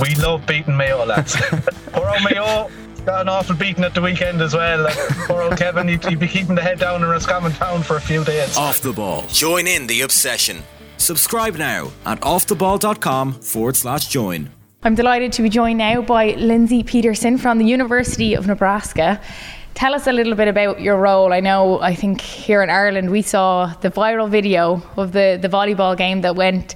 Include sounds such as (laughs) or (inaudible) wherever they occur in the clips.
We love beating Mayo, lads. (laughs) Poor old Mayo got an awful beating at the weekend as well. Like, poor old Kevin, he'd, he'd be keeping the head down in Roscommon town for a few days. Off the ball. Join in the obsession. Subscribe now at offtheball.com forward slash join. I'm delighted to be joined now by Lindsay Peterson from the University of Nebraska. Tell us a little bit about your role. I know, I think here in Ireland, we saw the viral video of the, the volleyball game that went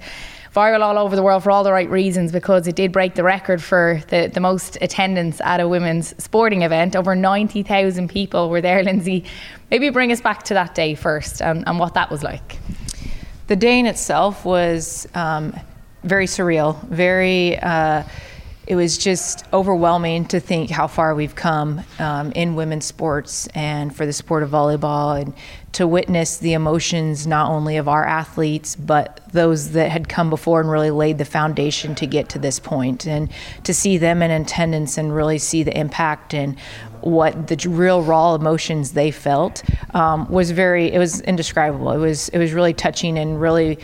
viral all over the world for all the right reasons because it did break the record for the, the most attendance at a women's sporting event. Over 90,000 people were there, Lindsay. Maybe bring us back to that day first and, and what that was like. The day in itself was um, very surreal, very. Uh, it was just overwhelming to think how far we've come um, in women's sports and for the sport of volleyball and to witness the emotions not only of our athletes but those that had come before and really laid the foundation to get to this point. And to see them in attendance and really see the impact and what the real raw emotions they felt um, was very it was indescribable. It was it was really touching and really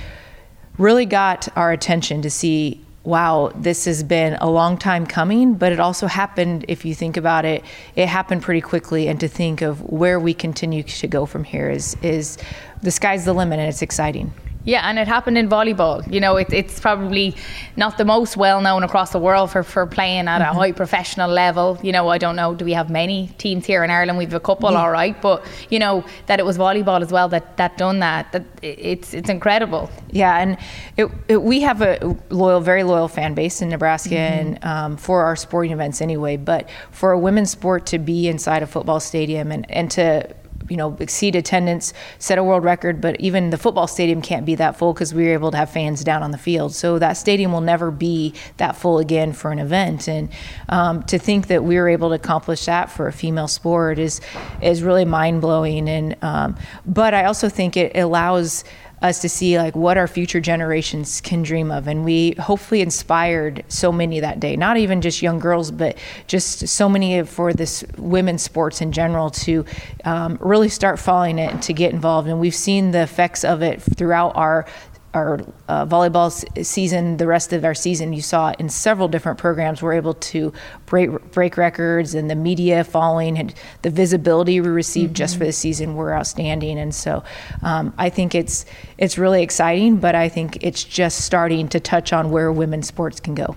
really got our attention to see wow, this has been a long time coming, but it also happened, if you think about it, it happened pretty quickly. And to think of where we continue to go from here is, is the sky's the limit and it's exciting. Yeah, and it happened in volleyball. You know, it, it's probably not the most well known across the world for, for playing at mm-hmm. a high professional level. You know, I don't know, do we have many teams here in Ireland? We've a couple, yeah. all right, but you know that it was volleyball as well that that done that. That it's it's incredible. Yeah, and it, it, we have a loyal, very loyal fan base in Nebraska, mm-hmm. and um, for our sporting events anyway. But for a women's sport to be inside a football stadium and and to you know exceed attendance, set a world record. But even the football stadium can't be that full because we were able to have fans down on the field. So that stadium will never be that full again for an event. And um, to think that we were able to accomplish that for a female sport is is really mind blowing. And um, but I also think it allows us to see like what our future generations can dream of. And we hopefully inspired so many that day not even just young girls but just so many for this women's sports in general to um, really start following it and to get involved. And we've seen the effects of it throughout our our uh, volleyball season, the rest of our season, you saw in several different programs, we're able to break break records, and the media following and the visibility we received mm-hmm. just for the season were outstanding. And so, um, I think it's it's really exciting, but I think it's just starting to touch on where women's sports can go.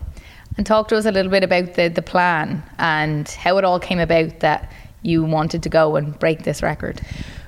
And talk to us a little bit about the the plan and how it all came about that you wanted to go and break this record.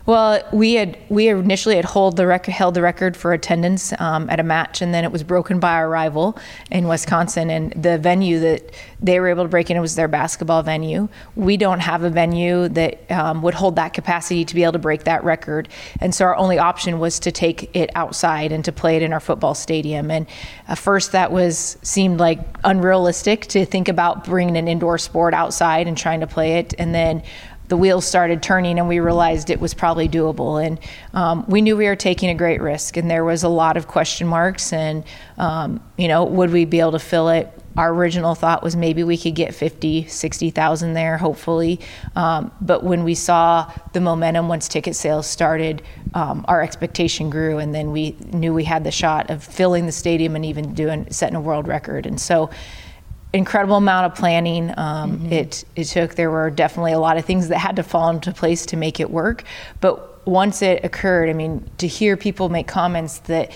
Well, we had we initially had hold the rec- held the record for attendance um, at a match, and then it was broken by our rival in Wisconsin. And the venue that they were able to break in was their basketball venue. We don't have a venue that um, would hold that capacity to be able to break that record, and so our only option was to take it outside and to play it in our football stadium. And at first, that was seemed like unrealistic to think about bringing an indoor sport outside and trying to play it, and then the wheels started turning and we realized it was probably doable. And um, we knew we were taking a great risk, and there was a lot of question marks. And, um, you know, would we be able to fill it? Our original thought was maybe we could get 50, 60,000 there, hopefully. Um, but when we saw the momentum once ticket sales started, um, our expectation grew, and then we knew we had the shot of filling the stadium and even doing setting a world record. And so, incredible amount of planning. Um, mm-hmm. It it took. There were definitely a lot of things that had to fall into place to make it work. But once it occurred, I mean, to hear people make comments that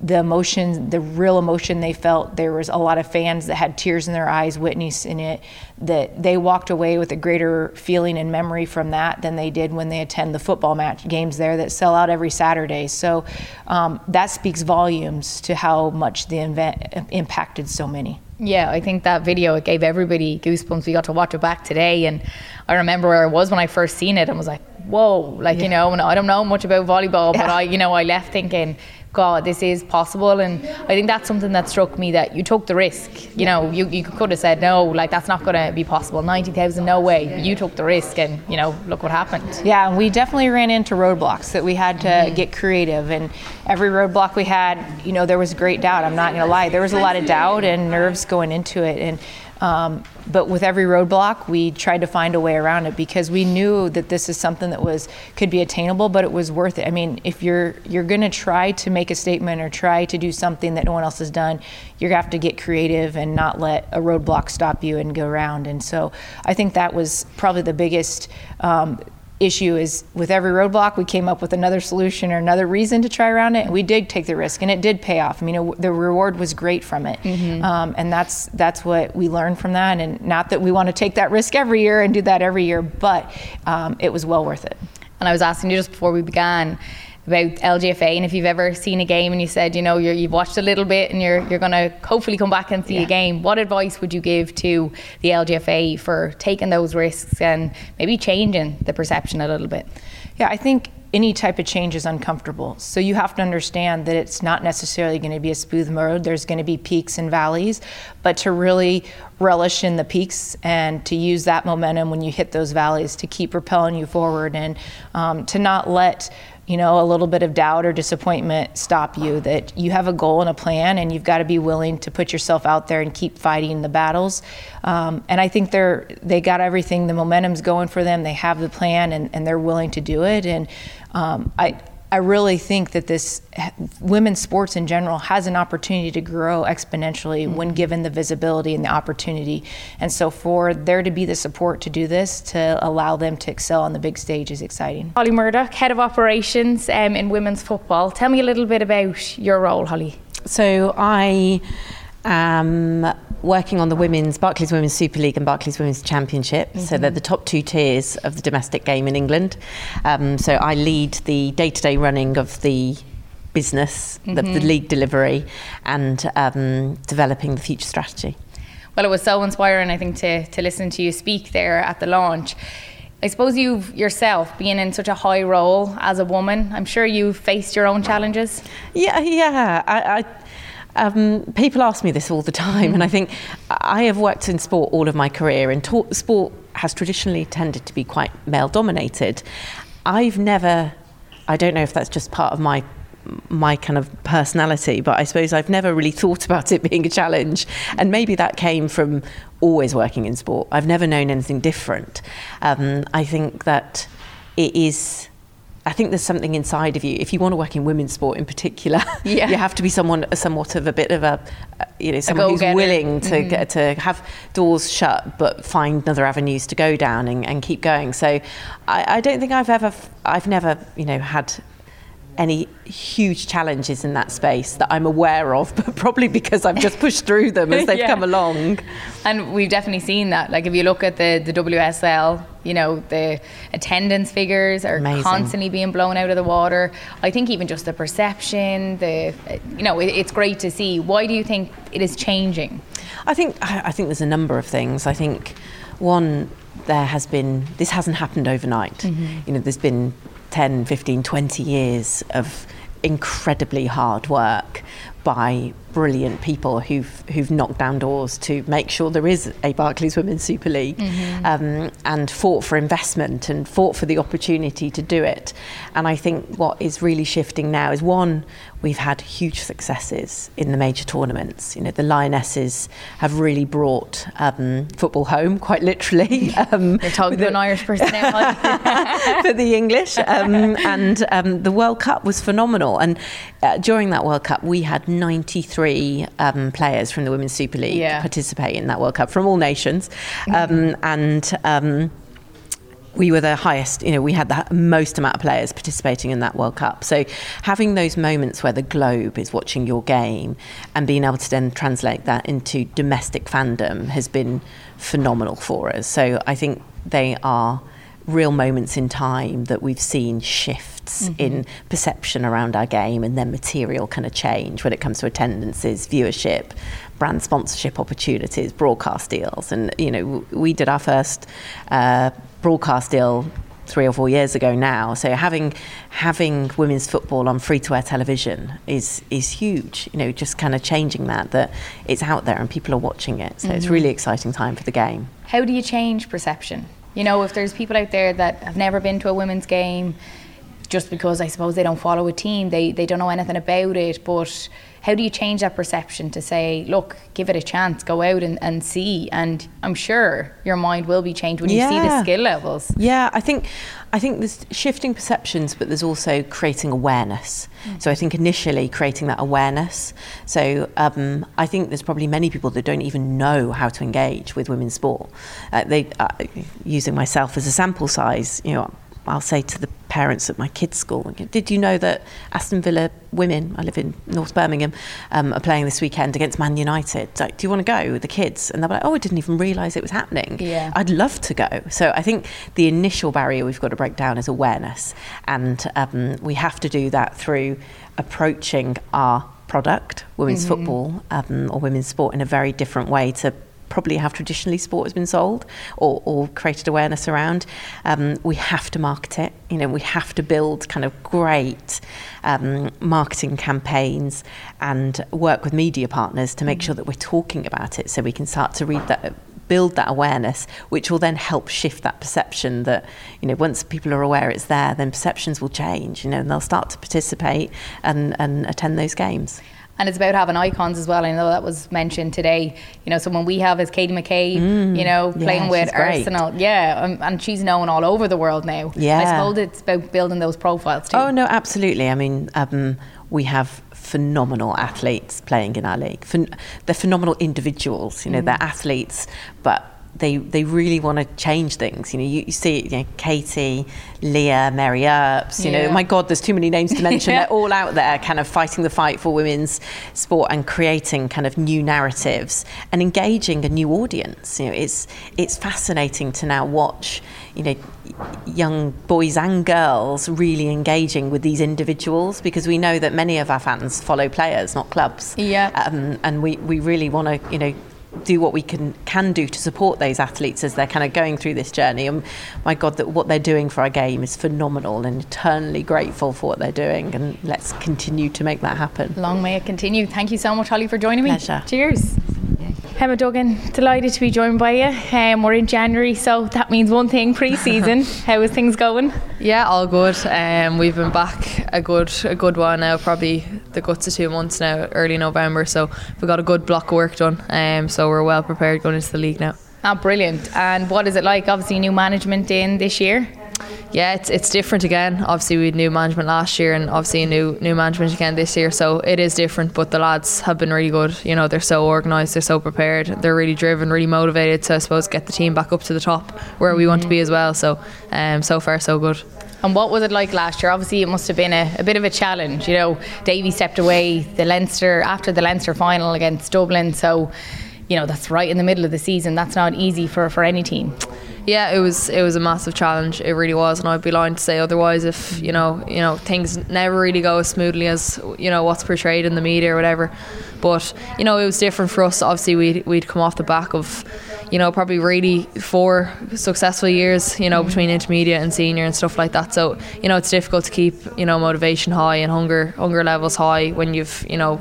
the emotion, the real emotion they felt, there was a lot of fans that had tears in their eyes witnessing it. That they walked away with a greater feeling and memory from that than they did when they attend the football match games there that sell out every Saturday. So um, that speaks volumes to how much the event impacted so many. Yeah, I think that video it gave everybody goosebumps. We got to watch it back today, and I remember where I was when I first seen it, and was like, "Whoa!" Like yeah. you know, and I don't know much about volleyball, but I, you know, I left thinking, God, this is possible. And I think that's something that struck me that you took the risk. You know, you, you could have said, no, like that's not going to be possible. 90,000, no way. You took the risk and, you know, look what happened. Yeah, we definitely ran into roadblocks that we had to mm-hmm. get creative. And every roadblock we had, you know, there was great doubt. I'm not going to lie. There was a lot of doubt and nerves going into it. And um, but with every roadblock, we tried to find a way around it because we knew that this is something that was could be attainable, but it was worth it. I mean, if you're you're going to try to make a statement or try to do something that no one else has done, gonna have to get creative and not let a roadblock stop you and go around. And so I think that was probably the biggest um, issue is with every roadblock we came up with another solution or another reason to try around it and we did take the risk and it did pay off. I mean it, the reward was great from it. Mm-hmm. um, and that's that's what we learned from that and not that we want to take that risk every year and do that every year but um, it was well worth it. And i was asking you just before we began about LGFA and if you've ever seen a game and you said you know you have watched a little bit and you're you're going to hopefully come back and see yeah. a game what advice would you give to the LGFA for taking those risks and maybe changing the perception a little bit yeah I think any type of change is uncomfortable. So you have to understand that it's not necessarily going to be a smooth road. There's going to be peaks and valleys, but to really relish in the peaks and to use that momentum when you hit those valleys to keep propelling you forward and um, to not let you know, a little bit of doubt or disappointment stop you. That you have a goal and a plan, and you've got to be willing to put yourself out there and keep fighting the battles. Um, and I think they're they got everything. The momentum's going for them. They have the plan, and, and they're willing to do it. And um, I I really think that this women's sports in general has an opportunity to grow exponentially mm-hmm. when given the visibility and the opportunity. And so for there to be the support to do this, to allow them to excel on the big stage is exciting. Holly Murdock, Head of Operations um, in women's football. Tell me a little bit about your role, Holly. So I um, working on the women's Barclays Women's Super League and Barclays Women's Championship. Mm-hmm. So they're the top two tiers of the domestic game in England. Um, so I lead the day-to-day running of the business, mm-hmm. the, the, mm-hmm. league delivery, and um, developing the future strategy. Well, it was so inspiring, I think, to to listen to you speak there at the launch. I suppose you've yourself being in such a high role as a woman. I'm sure you've faced your own challenges. Yeah, yeah. I, I um, people ask me this all the time, and I think I have worked in sport all of my career, and ta- sport has traditionally tended to be quite male dominated. I've never, I don't know if that's just part of my my kind of personality, but I suppose I've never really thought about it being a challenge. And maybe that came from always working in sport. I've never known anything different. Um, I think that it is I think there's something inside of you. If you want to work in women's sport in particular, (laughs) yeah. you have to be someone somewhat of a bit of a, you know, someone who's willing to mm-hmm. get, to have doors shut, but find other avenues to go down and, and keep going. So, I, I don't think I've ever, I've never, you know, had any huge challenges in that space that I'm aware of, (laughs) but probably because I've just pushed through them as (laughs) they've yeah. come along. And we've definitely seen that. Like if you look at the, the WSL, you know, the attendance figures are Amazing. constantly being blown out of the water. I think even just the perception, the you know, it, it's great to see. Why do you think it is changing? I think I think there's a number of things. I think one there has been this hasn't happened overnight. Mm-hmm. You know, there's been 10, 15, 20 years of incredibly hard work by brilliant people who've who've knocked down doors to make sure there is a Barclays Women's Super League, mm-hmm. um, and fought for investment and fought for the opportunity to do it. And I think what is really shifting now is one, we've had huge successes in the major tournaments. You know, the Lionesses have really brought um, football home, quite literally. (laughs) Um, You're talking to an Irish person now. (laughs) for the English, um, and um, the World Cup was phenomenal. And uh, during that World Cup, we had 93 um, players from the Women's Super League yeah. participate in that World Cup from all nations, mm-hmm. and um, we were the highest, you know, we had the most amount of players participating in that World Cup. So having those moments where the globe is watching your game and being able to then translate that into domestic fandom has been phenomenal for us. So I think they are real moments in time that we've seen shifts mm-hmm. in perception around our game and then material kind of change when it comes to attendances, viewership, brand sponsorship opportunities, broadcast deals. And, you know, we did our first uh, broadcast deal three or four years ago now. So having having women's football on free to air television is is huge. You know, just kind of changing that that it's out there and people are watching it. So mm-hmm. it's really exciting time for the game. How do you change perception? You know, if there's people out there that have never been to a women's game, just because I suppose they don't follow a team, they they don't know anything about it, but how do you change that perception to say, look, give it a chance, go out and, and see? And I'm sure your mind will be changed when you see the skill levels. Yeah, I think I think there's shifting perceptions, but there's also creating awareness. Mm. So I think initially creating that awareness. So um, I think there's probably many people that don't even know how to engage with women's sport. Uh, they, uh, using myself as a sample size, you know, I'll say to the parents at my kids' school, did you know that Aston Villa women, I live in North Birmingham, um, are playing this weekend against Man United? Like, do you want to go with the kids? And they're like, oh, I didn't even realise it was happening. Yeah. I'd love to go. So I think the initial barrier we've got to break down is awareness. And um, we have to do that through approaching our product, women's mm-hmm. football um, or women's sport, in a very different way to probably how traditionally sport has been sold or, or created awareness around. Um, we have to market it. You know, we have to build kind of great um, marketing campaigns and work with media partners to make sure that we're talking about it, so we can start to read that build that awareness, which will then help shift that perception that, you know, once people are aware it's there, then perceptions will change, you know, and they'll start to participate and, and attend those games and it's about having icons as well. I know that was mentioned today. You know, someone we have is Katie McCabe. Mm, you know, playing yeah, with Arsenal. Great. Yeah, um, and she's known all over the world now. Yeah, I suppose it's about building those profiles too. Oh no, absolutely. I mean, um, we have phenomenal athletes playing in our league. Phen- they're phenomenal individuals. You know, mm. they're athletes, but they they really want to change things. You know, you, you see you know, Katie, Leah, Mary Earps. You yeah. know, my God, there's too many names to mention. (laughs) yeah. They're all out there, kind of fighting the fight for women's sport and creating kind of new narratives and engaging a new audience. You know, it's it's fascinating to now watch. You know, young boys and girls really engaging with these individuals because we know that many of our fans follow players, not clubs. Yeah. Um, and we, we really want to, you know, do what we can can do to support those athletes as they're kind of going through this journey. And my God, that what they're doing for our game is phenomenal, and eternally grateful for what they're doing. And let's continue to make that happen. Long may it continue. Thank you so much, Holly, for joining me. Pleasure. Cheers. Emma Duggan, delighted to be joined by you. Um, we're in January, so that means one thing pre-season. (laughs) How is things going? Yeah, all good. Um, we've been back a good a good while now, probably the guts of two months now, early November. So we've got a good block of work done. Um, so we're well prepared going into the league now. Ah, brilliant. And what is it like? Obviously, new management in this year yeah, it's it's different again. Obviously, we had new management last year, and obviously new new management again this year. So it is different. But the lads have been really good. You know, they're so organised, they're so prepared, they're really driven, really motivated to I suppose get the team back up to the top where we want to be as well. So, um, so far so good. And what was it like last year? Obviously, it must have been a, a bit of a challenge. You know, Davy stepped away the Leinster after the Leinster final against Dublin. So, you know, that's right in the middle of the season. That's not easy for, for any team. Yeah, it was it was a massive challenge. It really was, and I'd be lying to say otherwise. If you know, you know, things never really go as smoothly as you know what's portrayed in the media or whatever. But you know, it was different for us. Obviously, we'd we'd come off the back of you know, probably really four successful years, you know, between intermediate and senior and stuff like that. So, you know, it's difficult to keep, you know, motivation high and hunger hunger levels high when you've, you know,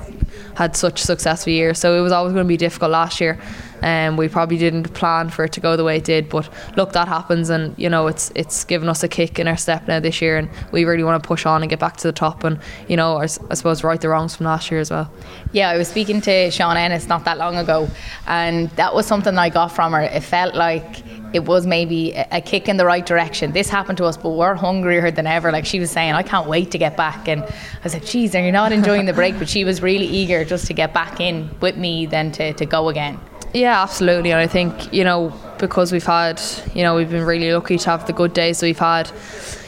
had such successful years. So it was always going to be difficult last year and um, we probably didn't plan for it to go the way it did. But look, that happens, and you know it's it's given us a kick in our step now this year, and we really want to push on and get back to the top, and you know I, I suppose right the wrongs from last year as well. Yeah, I was speaking to Shauna Ennis not that long ago, and that was something I got from her. It felt like it was maybe a kick in the right direction. This happened to us, but we're hungrier than ever. Like she was saying, I can't wait to get back. And I was like, geez, are you not enjoying the break? But she was really eager just to get back in with me than to, to go again. Yeah, absolutely. And I think, you know, because we've had, you know, we've been really lucky to have the good days we've had,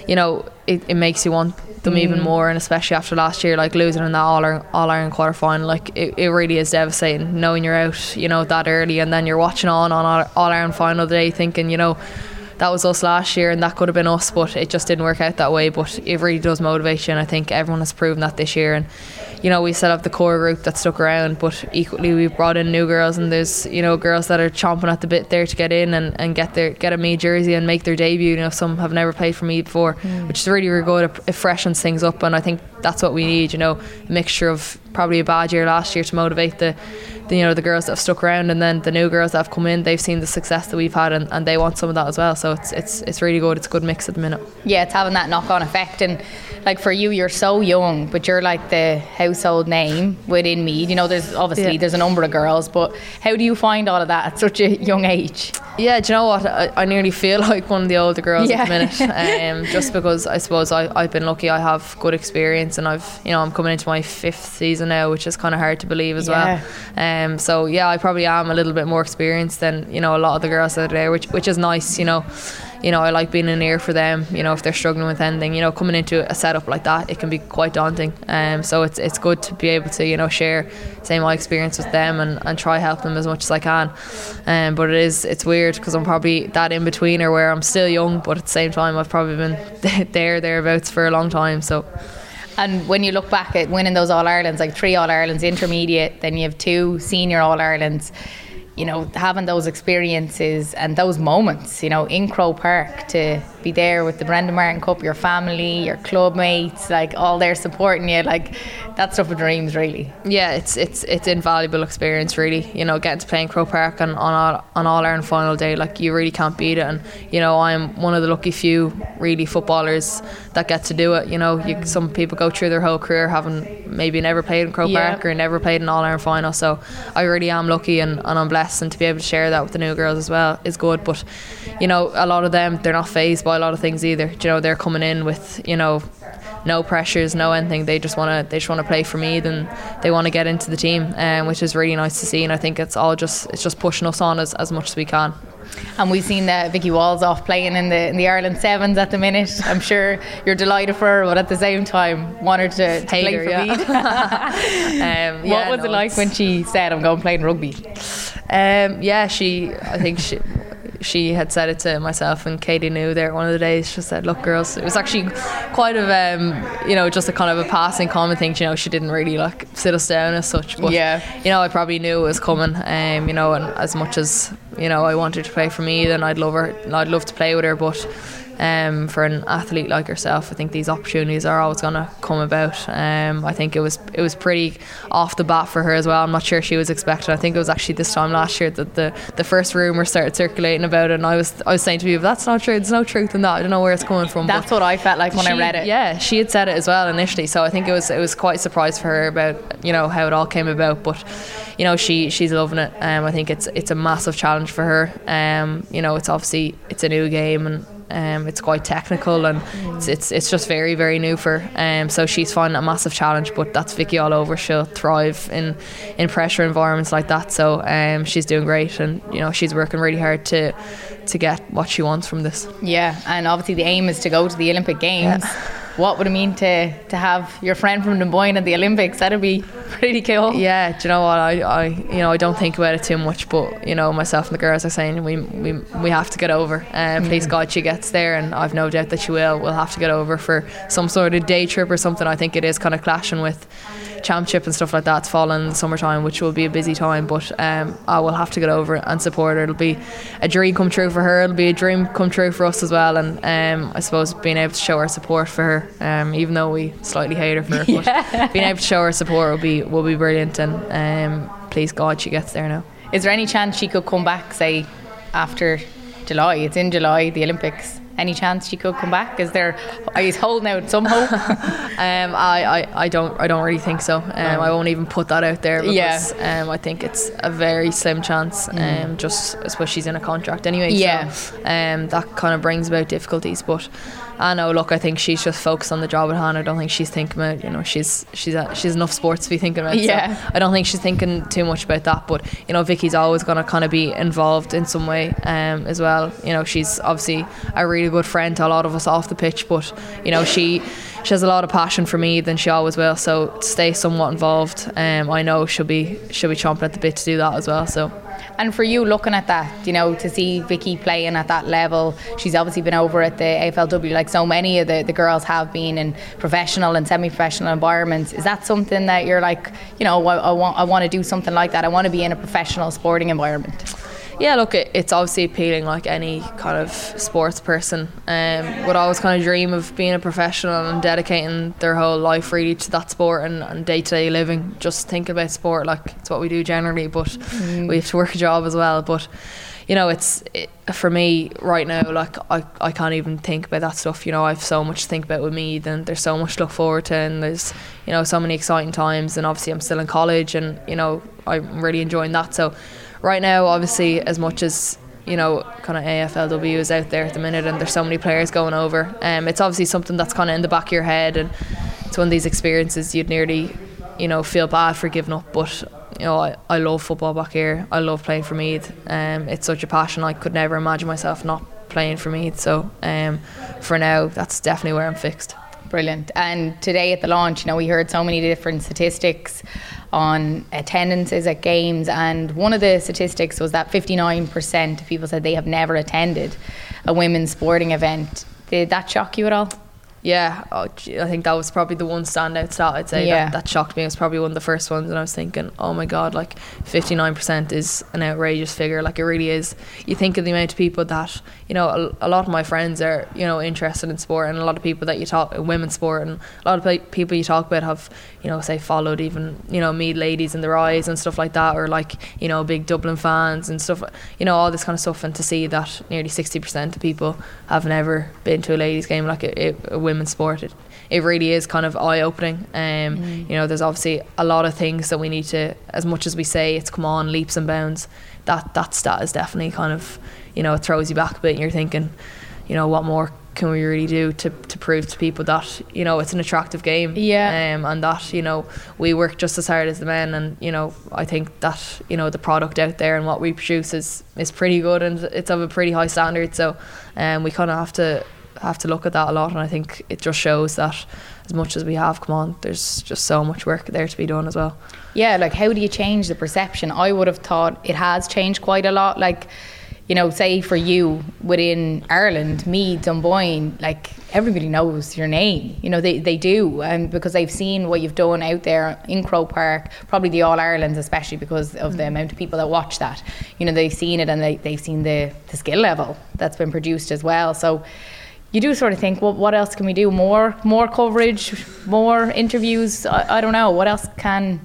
you know, it, it makes you want them mm. even more. And especially after last year, like losing in that All Ireland, All Ireland quarter final, like it, it really is devastating knowing you're out, you know, that early and then you're watching on on All Ireland final day thinking, you know, that was us last year and that could have been us, but it just didn't work out that way. But it really does motivate you, and I think everyone has proven that this year. And you know, we set up the core group that stuck around, but equally we've brought in new girls, and there's you know girls that are chomping at the bit there to get in and, and get their get a me jersey and make their debut. You know, some have never played for me before, mm. which is really really good. It freshens things up, and I think that's what we need. You know, a mixture of probably a bad year last year to motivate the, the, you know the girls that have stuck around and then the new girls that have come in they've seen the success that we've had and, and they want some of that as well. So it's it's it's really good. It's a good mix at the minute. Yeah it's having that knock-on effect and like for you you're so young but you're like the household name within Meath you know there's obviously yeah. there's a number of girls but how do you find all of that at such a young age yeah do you know what I, I nearly feel (laughs) like one of the older girls yeah. at the minute um, just because I suppose I, I've been lucky I have good experience and I've you know I'm coming into my fifth season now which is kind of hard to believe as yeah. well um, so yeah I probably am a little bit more experienced than you know a lot of the girls that are there which which is nice you know you know, I like being an ear for them. You know, if they're struggling with anything, you know, coming into a setup like that, it can be quite daunting. Um, so it's it's good to be able to you know share say my experience with them and, and try help them as much as I can. Um, but it is it's weird because I'm probably that in betweener where I'm still young, but at the same time I've probably been (laughs) there thereabouts for a long time. So. And when you look back at winning those All Irelands, like three All Irelands intermediate, then you have two senior All Irelands you know, having those experiences and those moments, you know, in Croke Park to be there with the Brendan Martin Cup, your family, your club mates, like all there supporting you, like that stuff of dreams, really. Yeah, it's it's it's invaluable experience, really. You know, getting to play in Croke Park on on all, on All Ireland final day, like you really can't beat it. And you know, I'm one of the lucky few really footballers that get to do it. You know, you, some people go through their whole career having maybe never played in Croke yeah. Park or never played in All Ireland final. So I really am lucky and, and I'm blessed, and to be able to share that with the new girls as well is good. But you know, a lot of them they're not phased by a lot of things either. You know, they're coming in with you know no pressures, no anything. They just want to they just want to play for me. Then they want to get into the team, um, which is really nice to see. And I think it's all just it's just pushing us on as, as much as we can. And we've seen that Vikki Wall's off playing in the in the Ireland sevens at the minute. I'm sure you're delighted for her, but at the same time, want her to, to play her, for yeah. (laughs) (laughs) um, yeah, what was no, it like when she said, "I'm going playing rugby"? Um, yeah, she. I think she she had said it to myself and Katie Newe there one of the days. She said, "Look, girls, it was actually quite of um, you know just a kind of a passing comment thing. You know, she didn't really like sit us down as such, but yeah, you know, I probably knew it was coming. Um, you know, and as much as you know, I wanted to play for me, then I'd love her. I'd love to play with her, but um, for an athlete like herself, I think these opportunities are always going to come about. Um, I think it was it was pretty off the bat for her as well. I'm not sure she was expecting. I think it was actually this time last year that the, the first rumor started circulating about it, and I was I was saying to people, "That's not true. There's no truth in that. I don't know where it's coming from." That's what I felt like when she, I read it. Yeah, she had said it as well initially, so I think it was it was quite a surprise for her about you know how it all came about, but you know she she's loving it. Um, I think it's it's a massive challenge for her. Um, you know, it's obviously it's a new game and um, it's quite technical and it's, it's, it's just very very new for her. Um, so she's finding a massive challenge, but that's Vikki all over. She'll thrive in in pressure environments like that. So um, she's doing great, and you know she's working really hard to to get what she wants from this. Yeah, and obviously the aim is to go to the Olympic Games. Yeah what would it mean to to have your friend from Dunboyne at the Olympics? That'd be pretty cool. Yeah, do you know what? I, I you know I don't think about it too much, but you know myself and the girls are saying we we, we have to get over. And um, please God she gets there, and I've no doubt that she will. We'll have to get over for some sort of day trip or something. I think it is kind of clashing with championship and stuff like that's fallen summertime, which will be a busy time. But um, I will have to get over it and support her. It'll be a dream come true for her. It'll be a dream come true for us as well. And um, I suppose being able to show our support for her, um, even though we slightly hate her for it, (laughs) yeah. being able to show her support will be will be brilliant. And um, please God, she gets there now. Is there any chance she could come back, say, after July? It's in July, the Olympics any chance she could come back? Is there? Are you holding out some hope? (laughs) um, I, I, I don't I don't really think so. Um, I won't even put that out there because yeah. um, I think it's a very slim chance. Mm. Um, just I suppose she's in a contract anyway. Yeah. So, um, that kind of brings about difficulties, but. I know. Look, I think she's just focused on the job at hand. I don't think she's thinking about you know she's she's a, she's enough sports to be thinking about. Yeah. So I don't think she's thinking too much about that. But you know, Vikki's always going to kind of be involved in some way um, as well. You know, she's obviously a really good friend to a lot of us off the pitch. But you know, she she has a lot of passion for me than she always will. So to stay somewhat involved, um, I know she'll be she'll be chomping at the bit to do that as well. So. And for you, looking at that, you know, to see Vikki playing at that level, she's obviously been over at the AFLW, like so many of the, the girls have been in professional and semi-professional environments. Is that something that you're like, you know, I, I want I want to do something like that. I want to be in a professional sporting environment. Yeah, look, it, it's obviously appealing like any kind of sports person. Um, would always kind of dream of being a professional and dedicating their whole life really to that sport and day to day living. Just thinking about sport, like it's what we do generally, but mm. we have to work a job as well. But you know, it's it, for me right now. Like I, I can't even think about that stuff. You know, I've so much to think about with me. Then there's so much to look forward to, and there's you know so many exciting times. And obviously, I'm still in college, and you know, I'm really enjoying that. So right now, obviously, as much as you know, kind of AFLW is out there at the minute, and there's so many players going over. Um, it's obviously something that's kind of in the back of your head, and it's one of these experiences you'd nearly, you know, feel bad for giving up. But you know, I, I love football back here. I love playing for Meath. Um, it's such a passion. I could never imagine myself not playing for Meath. So um, for now, that's definitely where I'm fixed. Brilliant. And today at the launch, you know, we heard so many different statistics on attendances at games, and one of the statistics was that 59% of people said they have never attended a women's sporting event. Did that shock you at all? yeah, oh, I think that was probably the one standout stat I'd say yeah. that, that shocked me. It was probably one of the first ones, and I was thinking, oh my god, like 59% is an outrageous figure. Like it really is. You think of the amount of people that, you know, a, a lot of my friends are, you know, interested in sport, and a lot of people that you talk, in women's sport, and a lot of people you talk about have, you know, say followed even, you know, me ladies in the rise and stuff like that, or like, you know, big Dublin fans and stuff, you know, all this kind of stuff. And to see that nearly 60% of people have never been to a ladies' game, like a, a women's sport. It, it really is kind of eye opening. Um, mm. You know, there's obviously a lot of things that we need to, as much as we say it's come on leaps and bounds, that that stat is definitely kind of, you know, it throws you back a bit. and You're thinking, you know, what more can we really do to, to prove to people that you know it's an attractive game yeah um, and that you know we work just as hard as the men and you know I think that you know the product out there and what we produce is is pretty good and it's of a pretty high standard so um, we kind of have to have to look at that a lot, and I think it just shows that as much as we have come on, there's just so much work there to be done as well. Yeah, like how do you change the perception? I would have thought it has changed quite a lot. Like, you know, say for you within Ireland, me, Dunboyne, like everybody knows your name. You know, they, they do, and um, because they've seen what you've done out there in Croke Park, probably the All Irelands, especially because of the amount of people that watch that. You know, they've seen it and they, they've seen the, the skill level that's been produced as well. So you do sort of think, well, what else can we do? More, more coverage, more interviews. I, I don't know. What else can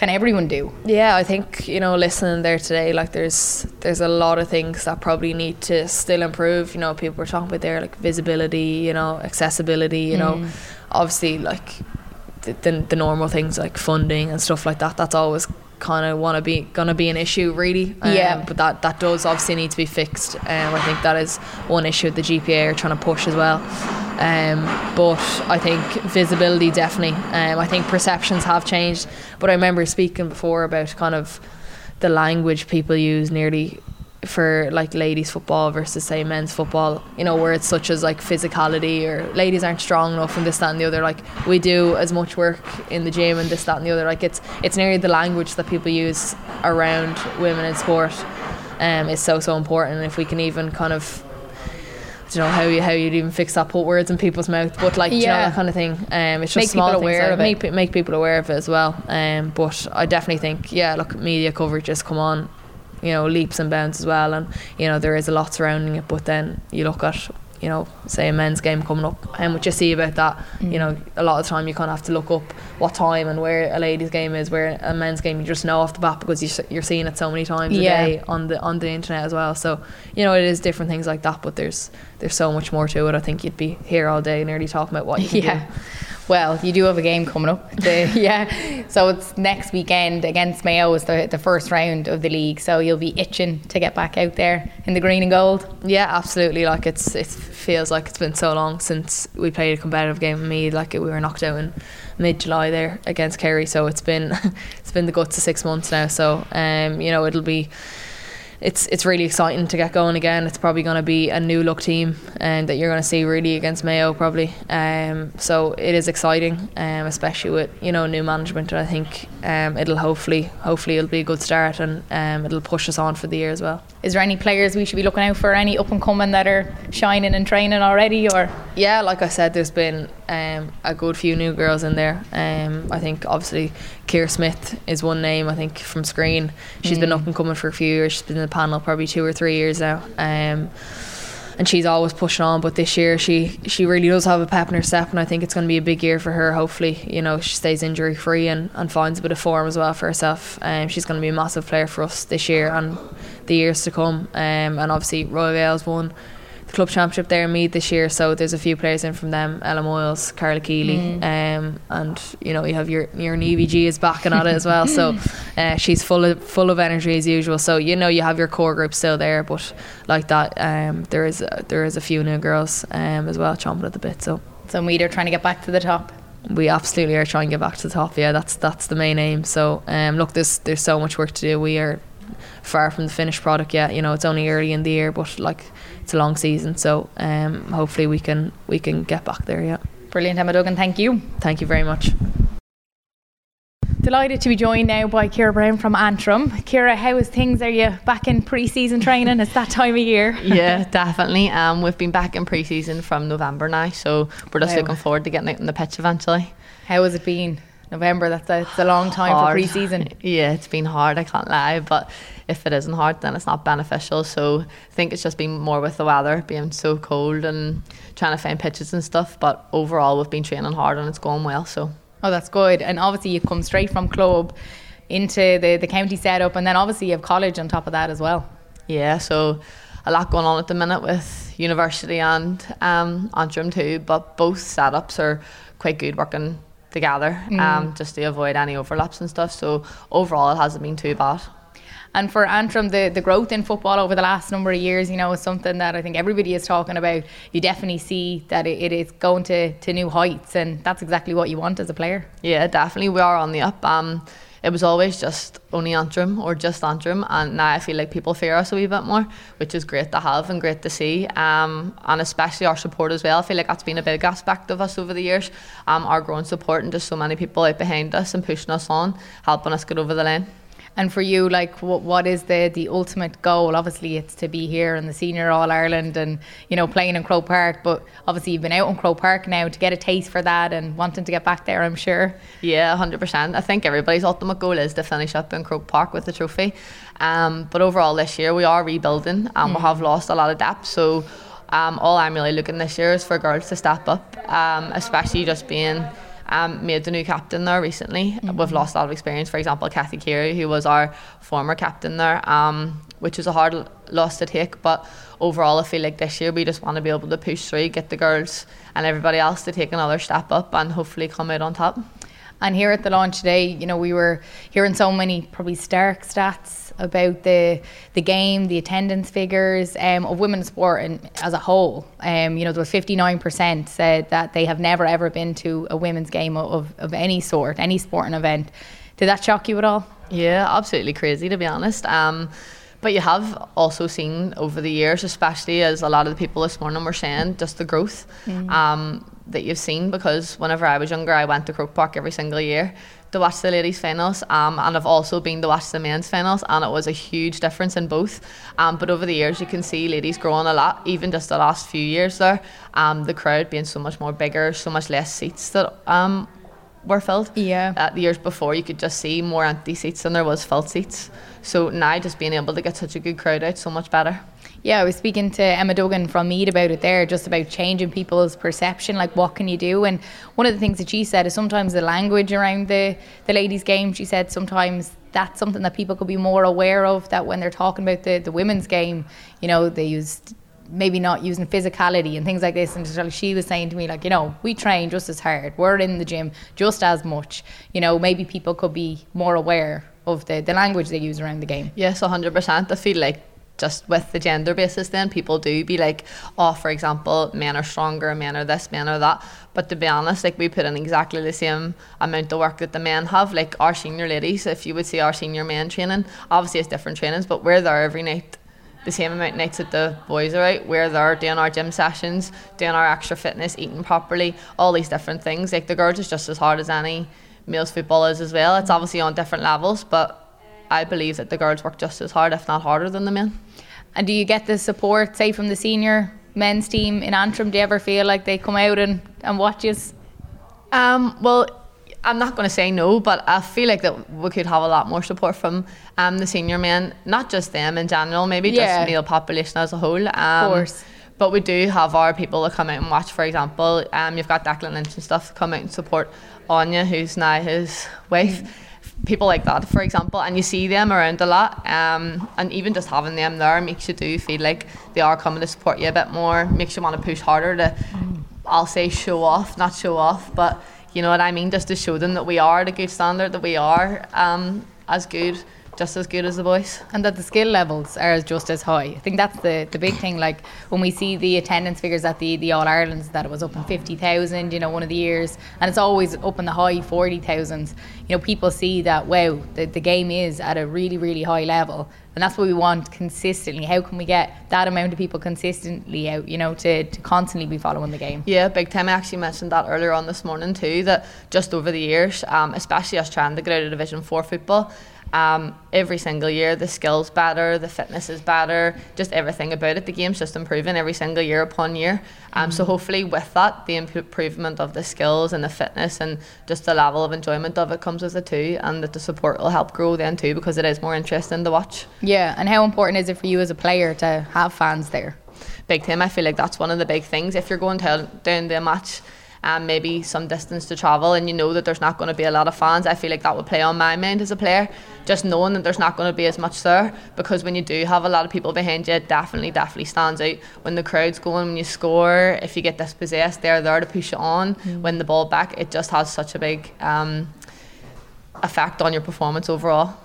can everyone do? Yeah, I think you know, listening there today, like there's there's a lot of things that probably need to still improve. You know, people were talking about there like visibility, you know, accessibility. You mm. know, obviously like the, the, the normal things like funding and stuff like that. That's always kind of want to be gonna be an issue really um, yeah but that that does obviously need to be fixed and um, I think that is one issue the GPA are trying to push as well um, but I think visibility definitely. Um, I think perceptions have changed but I remember speaking before about kind of the language people use nearly for like ladies football versus say men's football you know where it's such as like physicality or ladies aren't strong enough and this that and the other. Like we do as much work in the gym and this that and the other. Like it's it's nearly the language that people use around women in sport um, is so so important. And if we can even kind of Don't know how you how you'd even fix that put words in people's mouth but like yeah. you know that kind of thing um, it's just make small people aware of it. make, make people aware of it as well um, but I definitely think yeah look media coverage has come on you know leaps and bounds as well and you know there is a lot surrounding it but then you look at you know say a men's game coming up and what you see about that mm. you know a lot of the time you kind of have to look up what time and where a ladies game is where a men's game you just know off the bat because you, are seeing it so many times yeah. a day on the on the internet as well so you know it is different things like that but there's there's so much more to it I think you'd be here all day nearly talking about what you yeah do. Well, you do have a game coming up. The, (laughs) yeah. So it's next weekend against Mayo is the, the first round of the league. So you'll be itching to get back out there in the green and gold. Yeah, absolutely. Like it's it feels like it's been so long since we played a competitive game with me. Like we were knocked out in mid July there against Kerry. So it's been (laughs) it's been the guts of six months now. So um, you know, it'll be it's it's really exciting to get going again. It's probably going to be a new look team and um, that you're going to see really against Mayo probably. Um, so it is exciting, um, especially with you know new management. And I think um, it'll hopefully hopefully it'll be a good start and um, it'll push us on for the year as well. Is there any players we should be looking out for? Any up and coming that are shining and training already, or? Yeah, like I said, there's been um, a good few new girls in there. Um, I think obviously Kier Smith is one name. I think from Skryne, she's mm. been up and coming for a few years. She's been in the panel probably two or three years now. And she's always pushing on. But this year, she she really does have a pep in her step, and I think it's going to be a big year for her. Hopefully, you know, she stays injury free and, and finds a bit of form as well for herself. Um, she's going to be a massive player for us this year and the years to come. Um, and obviously, Royal Gaels won club championship there in Meath this year. So there's a few players in from them: Ella Moyles, Carla Keeley, mm. um, and you know you have your your Nevy is backing at it as well. So (laughs) uh, she's full of full of energy as usual. So you know you have your core group still there, but like that, um, there is a, there is a few new girls um, as well chomping at the bit. So so Meath are trying to get back to the top we absolutely are trying to get back to the top. Yeah, that's that's the main aim. So um, look, there's there's so much work to do. We are far from the finished product yet. You know, it's only early in the year, but like it's a long season, so um, hopefully we can we can get back there. Yeah. Brilliant, Emma Duggan. Thank you. Thank you very much. Delighted to be joined now by Ciara Brown from Antrim. Ciara, how is things? Are you back in pre-season training? it's that time of year. (laughs) yeah, definitely. Um, we've been back in pre-season from November now, so we're just wow. looking forward to getting out on the pitch eventually. How has it been? November. That's a, it's a long time hard. for pre-season. (laughs) Yeah, it's been hard. I can't lie, but if it isn't hard, then it's not beneficial. So I think it's just been more with the weather being so cold and trying to find pitches and stuff. But overall, we've been training hard and it's going well. So oh, that's good. And obviously, you've come straight from club into the the county setup, and then obviously you have college on top of that as well. Yeah, so a lot going on at the minute with university and um, Antrim too. But both setups are quite good working together mm. um, just to avoid any overlaps and stuff. So overall, it hasn't been too bad. And for Antrim, the, the growth in football over the last number of years, you know, is something that I think everybody is talking about. You definitely see that it, it is going to, to new heights, and that's exactly what you want as a player. Yeah, definitely. We are on the up. Um, it was always just only Antrim or just Antrim, and now I feel like people fear us a wee bit more, which is great to have and great to see. Um, and especially our support as well. I feel like that's been a big aspect of us over the years. Um, our growing support and just so many people out behind us and pushing us on, helping us get over the line. And for you, like, what what is the the ultimate goal? Obviously, it's to be here in the senior All Ireland and you know playing in Croke Park. But obviously, you've been out in Croke Park now to get a taste for that and wanting to get back there. I'm sure. Yeah, hundred percent. I think everybody's ultimate goal is to finish up in Croke Park with the trophy. Um, but overall, this year we are rebuilding and mm. we have lost a lot of depth. So. Um, all I'm really looking this year is for girls to step up, um, especially just being um, made the new captain there recently. Mm-hmm. We've lost a lot of experience. For example, Kathy Carey, who was our former captain there, um, which is a hard loss to take. But overall, I feel like this year we just want to be able to push through, get the girls and everybody else to take another step up and hopefully come out on top. And here at the launch today, you know, we were hearing so many probably stark stats about the the game, the attendance figures um, of women's sport and as a whole. Um, you know, there was 59% said that they have never ever been to a women's game of, of any sort, any sporting event. Did that shock you at all? Yeah, absolutely crazy to be honest. Um, but you have also seen over the years, especially as a lot of the people this morning were saying, just the growth mm. um, that you've seen. Because whenever I was younger, I went to Croke Park every single year to watch the ladies' finals, um, and I've also been to watch the men's finals, and it was a huge difference in both. Um, but over the years, you can see ladies growing a lot, even just the last few years there. Um, the crowd being so much more bigger, so much less seats that um, were filled. Yeah. Uh, the years before, you could just see more empty seats than there was filled seats. So now, just being able to get such a good crowd out, so much better. Yeah, I was speaking to Emma Duggan from Meath about it there, just about changing people's perception. Like, what can you do? And one of the things that she said is sometimes the language around the the ladies' game. She said sometimes that's something that people could be more aware of. That when they're talking about the the women's game, you know, they use maybe not using physicality and things like this. And she was saying to me, like, you know, we train just as hard. We're in the gym just as much. You know, maybe people could be more aware of the, the language they use around the game. Yes, 100%. I feel like just with the gender basis then people do be like oh for example men are stronger men are this men are that but to be honest like we put in exactly the same amount of work that the men have like our senior ladies if you would see our senior men training obviously it's different trainings but we're there every night the same amount of nights that the boys are out. We're there doing our gym sessions, doing our extra fitness, eating properly, all these different things. Like the girls is just as hard as any males football is as well. It's obviously on different levels, but I believe that the girls work just as hard, if not harder, than the men. And do you get the support, say, from the senior men's team in Antrim? Do you ever feel like they come out and, and watch you? Um, well, I'm not going to say no, but I feel like that we could have a lot more support from um, the senior men, not just them in general, maybe yeah. just the male population as a whole. Um, of course. But we do have our people that come out and watch. For example, um, you've got Declan Lynch and stuff come out and support Anya, who's now his wife. Mm people like that, for example, and you see them around a lot. Um, and even just having them there makes you do feel like they are coming to support you a bit more, makes you want to push harder to, I'll say, show off, not show off, but you know what I mean, just to show them that we are at a good standard, that we are um, as good just as good as the boys. And that the skill levels are just as high. I think that's the, the big thing. Like when we see the attendance figures at the, the All Irelands, that it was up in 50,000, you know, one of the years, and it's always up in the high 40,000s. You know, people see that, wow, the, the game is at a really, really high level. And that's what we want consistently. How can we get that amount of people consistently out, you know, to, to constantly be following the game? Yeah, big time. I actually mentioned that earlier on this morning too, that just over the years, um, especially us trying to get out of Division 4 football, um, every single year, the skills better, the fitness is better, just everything about it. The game's just improving every single year upon year. Um, mm So hopefully, with that, the improvement of the skills and the fitness and just the level of enjoyment of it comes with it too, and that the support will help grow then too because it is more interesting to watch. Yeah, and how important is it for you as a player to have fans there? Big time. I feel like that's one of the big things. If you're going to down the match and maybe some distance to travel and you know that there's not going to be a lot of fans I feel like that would play on my mind as a player. Just knowing that there's not going to be as much there because when you do have a lot of people behind you it definitely definitely stands out. When the crowd's going when you score if you get dispossessed they're there to push it on. Mm. win the ball back it just has such a big um, effect on your performance overall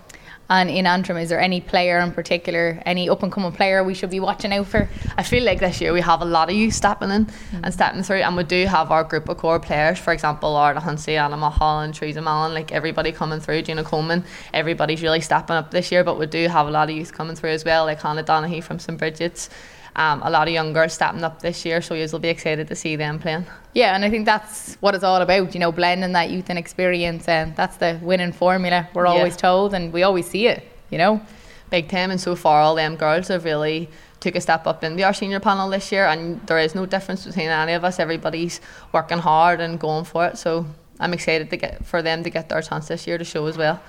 and in Antrim, is there any player in particular, any up and coming player we should be watching out for? I feel like this year we have a lot of youth stepping in mm-hmm. and stepping through, and we do have our group of core players. For example, Laura Hunsey, Anna Mulholland, Teresa Mallon, like everybody coming through, Gina Coleman. Everybody's really stepping up this year, but we do have a lot of youth coming through as well, like Hannah Donaghy from St Bridget's um, a lot of young girls stepping up this year, so you'll be excited to see them playing. Yeah, and I think that's what it's all about, you know, blending that youth and experience, and that's the winning formula we're always yeah. told, and we always see it, you know. Big time, and so far all them girls have really took a step up in the our senior panel this year, and there is no difference between any of us. Everybody's working hard and going for it, so I'm excited to get for them to get their chance this year to show as well.